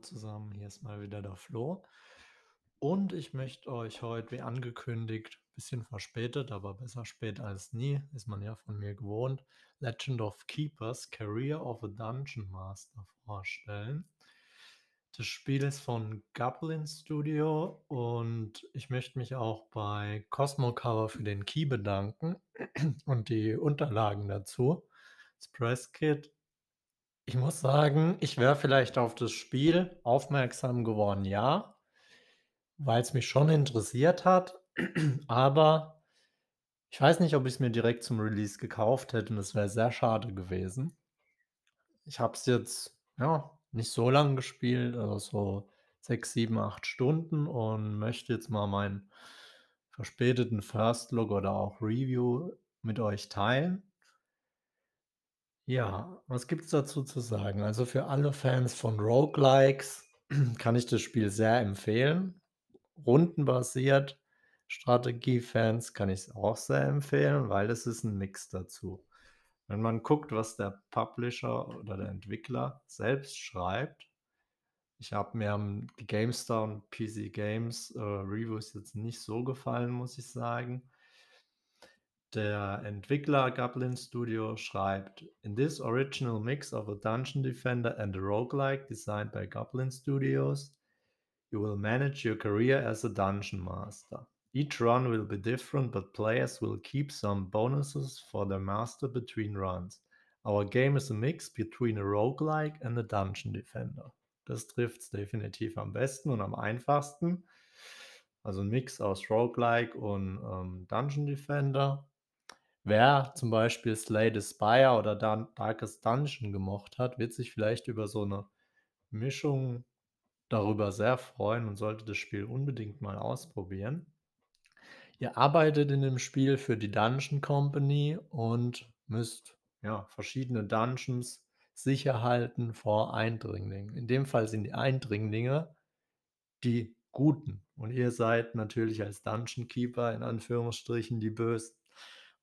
Zusammen, hier ist mal wieder der Flo. Und ich möchte euch heute, wie angekündigt, bisschen verspätet, aber besser spät als nie, ist man ja von mir gewohnt, Legend of Keepers: Career of a Dungeon Master vorstellen. Das Spiel ist von Goblin Studio und ich möchte mich auch bei Cosmo Cover für den Key bedanken und die Unterlagen dazu. Das Presskit. Ich muss sagen, ich wäre vielleicht auf das Spiel aufmerksam geworden, ja, weil es mich schon interessiert hat, aber ich weiß nicht, ob ich es mir direkt zum Release gekauft hätte und es wäre sehr schade gewesen. Ich habe es jetzt, ja, nicht so lang gespielt, also so 6, 7, 8 Stunden und möchte jetzt mal meinen verspäteten First Look oder auch Review mit euch teilen. Ja, was gibt's dazu zu sagen? Also, für alle Fans von Roguelikes kann ich das Spiel sehr empfehlen. Rundenbasiert, Strategiefans kann ich's auch sehr empfehlen, weil es ist 'n Mix dazu. Wenn man guckt, was der Publisher oder der Entwickler selbst schreibt ich habe mir, die GameStar und PC Games, äh, Reviews jetzt nicht so gefallen, muss ich sagen. Der Entwickler Goblin Studio schreibt: „In this original mix of a dungeon defender and a roguelike designed by Goblin Studios, you will manage your career as a dungeon master. Each run will be different, but players will keep some bonuses for their master between runs. Our game is a mix between a roguelike and a dungeon defender.“ Das trifft's definitiv am besten und am einfachsten. Also 'n Mix aus Roguelike und, ähm, Dungeon Defender. Wer zum Beispiel Slay the Spire oder Dan Darkest Dungeon gemocht hat, wird sich vielleicht über so 'ne Mischung darüber sehr freuen und sollte das Spiel unbedingt mal ausprobieren. Ihr arbeitet in dem Spiel für die Dungeon Company und müsst, ja, verschiedene Dungeons sicher halten vor Eindringlingen. In dem Fall sind die Eindringlinge die Guten und ihr seid natürlich als Dungeon Keeper in Anführungsstrichen die Bösen.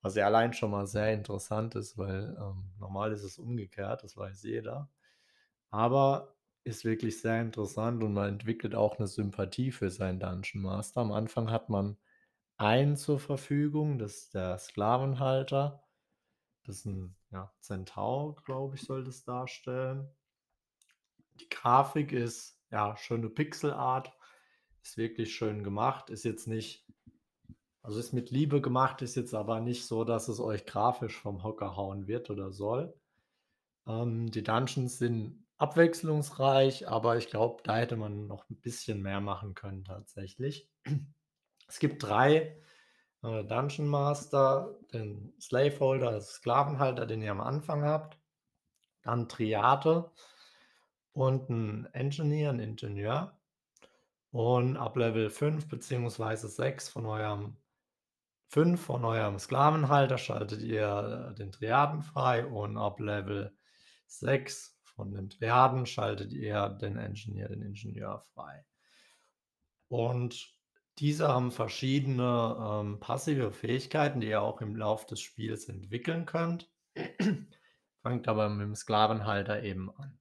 Was ja allein schon mal sehr interessant ist, weil, ähm, normal ist es umgekehrt, das weiß jeder. Aber ist wirklich sehr interessant und man entwickelt auch 'ne Sympathie für seinen Dungeon Master. Am Anfang hat man einen zur Verfügung, das ist der Sklavenhalter. Das ist 'n, ja, Zentaur, glaube ich, soll das darstellen. Die Grafik ist, ja, schöne Pixelart, ist wirklich schön gemacht, ist jetzt nicht also, ist mit Liebe gemacht, ist jetzt aber nicht so, dass es euch grafisch vom Hocker hauen wird oder soll. Ähm, die Dungeons sind abwechslungsreich, aber ich glaube, da hätte man noch 'n bisschen mehr machen können tatsächlich. Es gibt 3, äh, Dungeon Master, den Slaveholder, also Sklavenhalter, den ihr am Anfang habt, dann Triade und 'n Engineer 'n Ingenieur. Und ab Level 5 beziehungsweise 6 von eurem 5 von eurem Sklavenhalter schaltet ihr, äh, den Triaden frei und ab Level 6 von den Triaden schaltet ihr den Engineer den Ingenieur frei. Und diese haben verschiedene, ähm, passive Fähigkeiten, die ihr auch im Lauf des Spiels entwickeln könnt. Fangt aber mit'm Sklavenhalter eben an.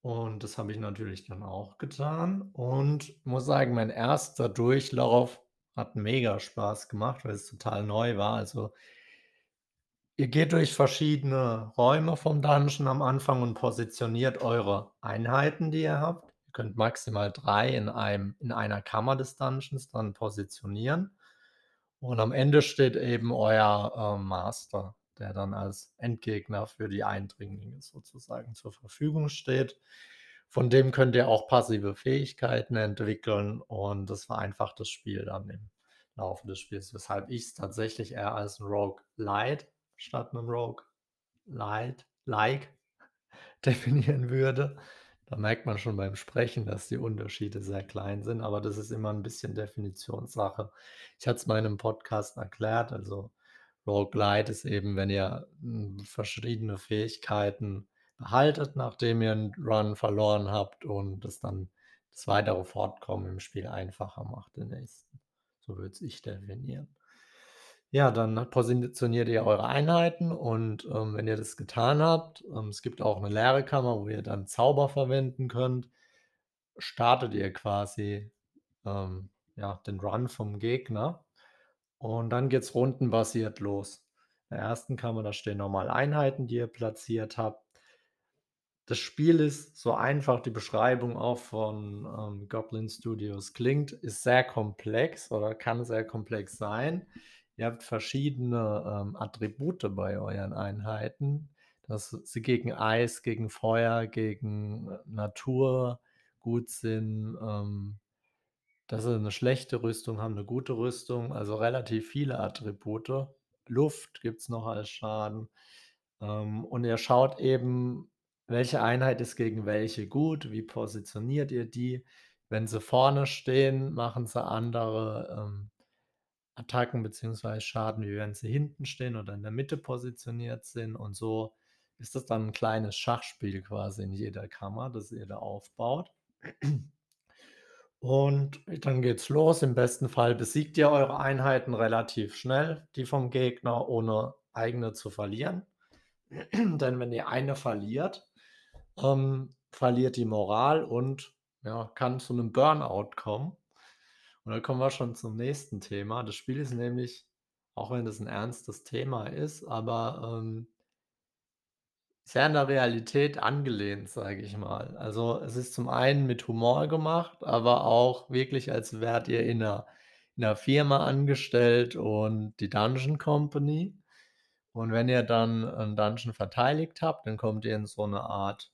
Und das habe ich natürlich dann auch getan und muss sagen, mein erster Durchlauf hat mega Spaß gemacht, weil es total neu war. Also ihr geht durch verschiedene Räume vom Dungeon am Anfang und positioniert eure Einheiten, die ihr habt. Ihr könnt maximal 3 in einem in einer Kammer des Dungeons dann positionieren. Und am Ende steht eben euer, ähm, Master, der dann als Endgegner für die Eindringlinge sozusagen zur Verfügung steht. Von dem könnt ihr auch passive Fähigkeiten entwickeln und das vereinfacht das Spiel dann im Laufe des Spiels, weshalb ich's tatsächlich eher als 'n Roguelite statt 'nem Roguelite like definieren würde. Da merkt man schon beim Sprechen, dass die Unterschiede sehr klein sind, aber das ist immer 'n bisschen Definitionssache. Ich hatte es mal in 'nem Podcast erklärt, also Roguelite ist eben, wenn ihr, hm, verschiedene Fähigkeiten behaltet, nachdem ihr 'n Run verloren habt und das dann das weitere Fortkommen im Spiel einfacher macht, den nächsten. So würde es ich definieren. Ja, dann positioniert ihr eure Einheiten und, ähm, wenn ihr das getan habt ähm, es gibt auch 'ne leere Kammer, wo ihr dann Zauber verwenden könnt. startet ihr quasi, ähm, ja, den Run vom Gegner und dann geht's rundenbasiert los. In der ersten Kammer, da stehen nochmal Einheiten, die ihr platziert habt. Das Spiel ist so einfach die Beschreibung auch von, ähm, Goblin Studios klingt, ist sehr komplex oder kann sehr komplex sein. Ihr habt verschiedene, ähm, Attribute bei euren Einheiten, dass sie gegen Eis, gegen Feuer, gegen, äh, Natur gut sind, ähm, dass sie 'ne schlechte Rüstung haben, 'ne gute Rüstung, also relativ viele Attribute. Luft gibt's noch als Schaden. Ähm, und ihr schaut eben, welche Einheit ist gegen welche gut, wie positioniert ihr die? Wenn sie vorne stehen, machen sie andere, ähm, Attacken beziehungsweise Schaden, wie wenn sie hinten stehen oder in der Mitte positioniert sind. Und so ist das dann 'n kleines Schachspiel quasi in jeder Kammer, das ihr da aufbaut. Und dann geht's los. Im besten Fall besiegt ihr eure Einheiten relativ schnell, die vom Gegner, ohne eigene zu verlieren. Denn wenn ihr eine verliert, ähm, verliert die Moral und, ja, kann zu 'nem Burnout kommen. Und dann kommen wir schon zum nächsten Thema. Das Spiel ist nämlich, auch wenn das 'n ernstes Thema ist, aber, ähm sehr an der Realität angelehnt, sage ich mal. Also, es ist zum einen mit Humor gemacht, aber auch wirklich, als wärt ihr in 'ner in 'ner Firma angestellt und die Dungeon Company. Und wenn ihr dann 'n Dungeon verteidigt habt, dann kommt ihr in so 'ne Art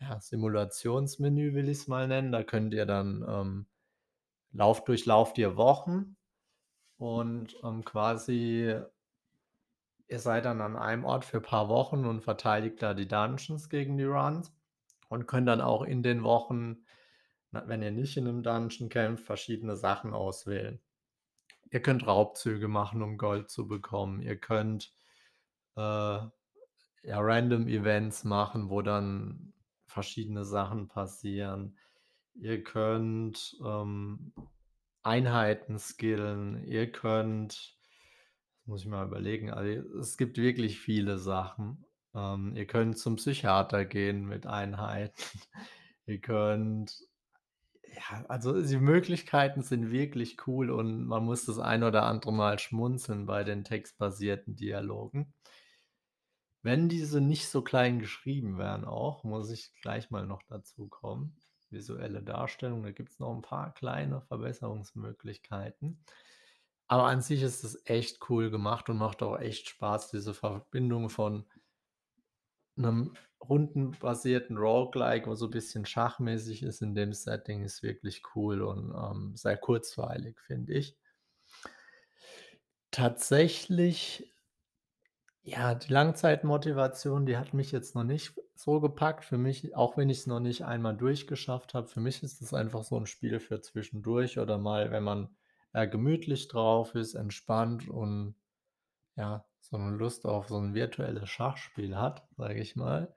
ja, Simulationsmenü, will ich's mal nennen. Da könnt ihr dann, ähm lauft durchlauft ihr Wochen und, ähm, quasi ihr seid dann an einem Ort für paar Wochen und verteidigt da die Dungeons gegen die Runs und könnt dann auch in den Wochen, wenn ihr nicht in 'nem Dungeon kämpft, verschiedene Sachen auswählen. Ihr könnt Raubzüge machen, um Gold zu bekommen. Ihr könnt, äh, ja, Random Events machen, wo dann verschiedene Sachen passieren. Ihr könnt, ähm, Einheiten skillen. Ihr könnt muss ich mal überlegen, also, es gibt wirklich viele Sachen. Ähm, ihr könnt zum Psychiater gehen mit Einheiten. Ihr könnt ja, also, die Möglichkeiten sind wirklich cool und man muss das ein oder andere Mal schmunzeln bei den textbasierten Dialogen. Wenn diese nicht so klein geschrieben wären auch, muss ich gleich mal noch dazu kommen. Visuelle Darstellung, da gibt's noch 'n paar kleine Verbesserungsmöglichkeiten. Aber an sich ist es echt cool gemacht und macht auch echt Spaß, diese Verbindung von 'nem rundenbasierten Roguelike, was so bisschen schachmäßig ist in dem Setting, ist wirklich cool und, ähm, sehr kurzweilig, finde ich. Tatsächlich ja, die Langzeitmotivation, die hat mich jetzt noch nicht so gepackt. Für mich auch wenn ich's noch nicht einmal durchgeschafft habe, für mich ist das einfach so 'n Spiel für zwischendurch oder mal, wenn man, äh, gemütlich drauf ist, entspannt und, ja, so 'ne Lust auf so 'n virtuelles Schachspiel hat, sage ich mal.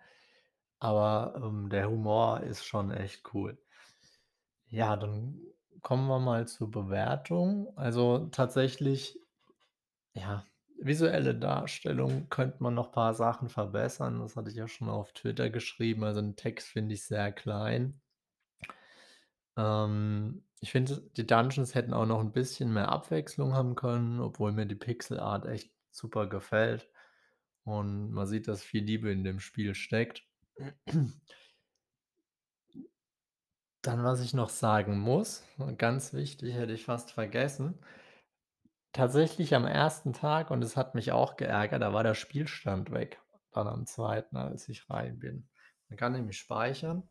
Aber, ähm, der Humor ist schon echt cool. Ja, dann kommen wir mal zur Bewertung. Also, tatsächlich ja, visuelle Darstellung könnte man noch paar Sachen verbessern. Das hatte ich ja schon auf Twitter geschrieben. Also, 'n Text finde ich sehr klein. Ähm, ich finde, die Dungeons hätten auch noch 'n bisschen mehr Abwechslung haben können, obwohl mir die Pixelart echt super gefällt und man sieht, dass viel Liebe in dem Spiel steckt. Dann, was ich noch sagen muss, ganz wichtig, hätte ich fast vergessen. Tatsächlich am 1. Tag und es hat mich auch geärgert, da war der Spielstand weg, dann am 2., als ich rein bin. Man kann nämlich speichern,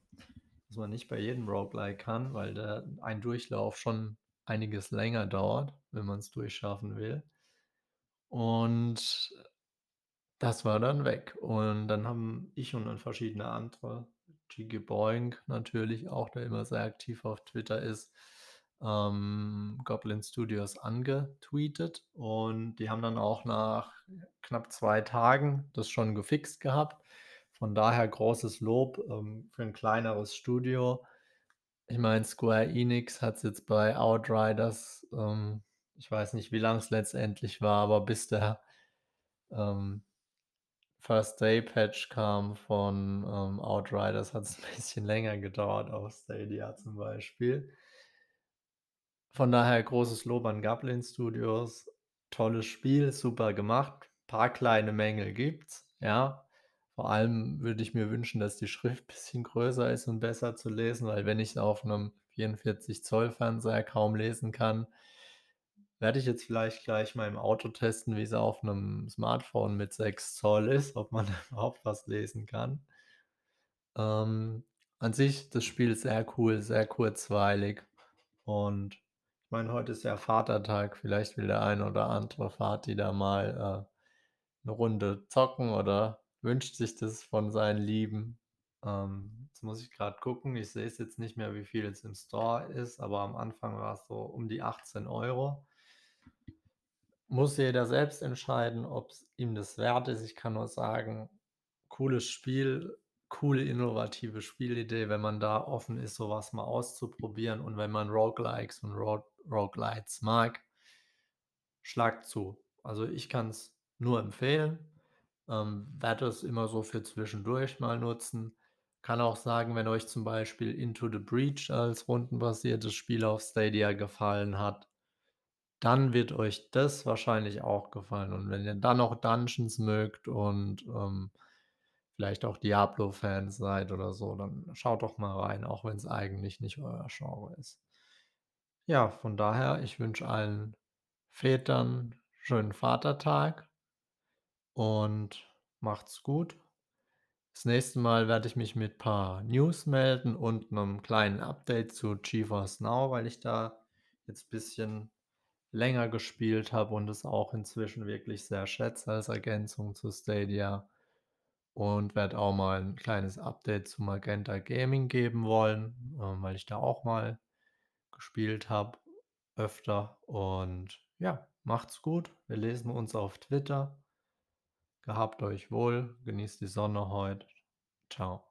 was man nicht bei jedem Roguelike kann, weil der ein Durchlauf schon einiges länger dauert, wenn man's durchschaffen will. Und das war dann weg. Und dann haben ich und dann verschiedene andere, GGBoink natürlich auch, der immer sehr aktiv auf Twitter ist, ähm, Goblin Studios angetweetet und die haben dann auch nach knapp 2 Tagen das schon gefixt gehabt. Von daher großes Lob, ähm, für 'n kleineres Studio. Ich meine, Square Enix hat's jetzt bei Outriders, ähm ich weiß nicht, wie lang es letztendlich war, aber bis der, ähm First Day Patch kam von, ähm, Outriders, hat's 'n bisschen länger gedauert auf Stadia zum Beispiel. Von daher großes Lob an Goblin Studios. Tolles Spiel, super gemacht. Paar kleine Mängel gibt's, ja. Vor allem würde ich mir wünschen, dass die Schrift bisschen größer ist und besser zu lesen, weil wenn ich's auf 'nem 44 Zoll Fernseher kaum lesen kann werde ich jetzt vielleicht gleich mal im Auto testen, wie's auf 'nem Smartphone mit 6 Zoll ist, ob man überhaupt was lesen kann. Ähm, an sich das Spiel sehr cool, sehr kurzweilig und ich meine, heute ist ja Vatertag, vielleicht will der ein oder andere Vati da mal, äh, 'ne Runde zocken oder wünscht sich das von seinen Lieben. Ähm, jetzt muss ich grad gucken, ich sehe es jetzt nicht mehr, wie viel es im Store ist, aber am Anfang war's so um die 18 €. Muss jeder selbst entscheiden, ob's ihm das wert ist. Ich kann nur sagen, cooles Spiel, coole innovative Spielidee, wenn man da offen ist, so was mal auszuprobieren und wenn man Roguelikes und Rogue Roguelites mag schlagt zu. Also, ich kann's nur empfehlen, ähm, werde es immer so für zwischendurch mal nutzen. Kann auch sagen, wenn euch zum Beispiel Into the Breach als rundenbasiertes Spiel auf Stadia gefallen hat, dann wird euch das wahrscheinlich auch gefallen. Und wenn ihr dann noch Dungeons mögt und, ähm, vielleicht auch Diablo-Fans seid oder so, dann schaut doch mal rein, auch wenn's eigentlich nicht euer Genre ist. Ja, von daher, ich wünsche allen Vätern schönen Vatertag und macht's gut. Das nächste Mal werde ich mich mit paar News melden und 'nem kleinen Update zu GeForce Now, weil ich da jetzt bisschen länger gespielt habe und es auch inzwischen wirklich sehr schätze als Ergänzung zu Stadia und werde auch mal 'n kleines Update zu Magenta Gaming geben wollen, ähm, weil ich da auch mal gespielt habe öfter und ja, macht's gut. Wir lesen uns auf Twitter. Gehabt euch wohl, genießt die Sonne heut. Tschau.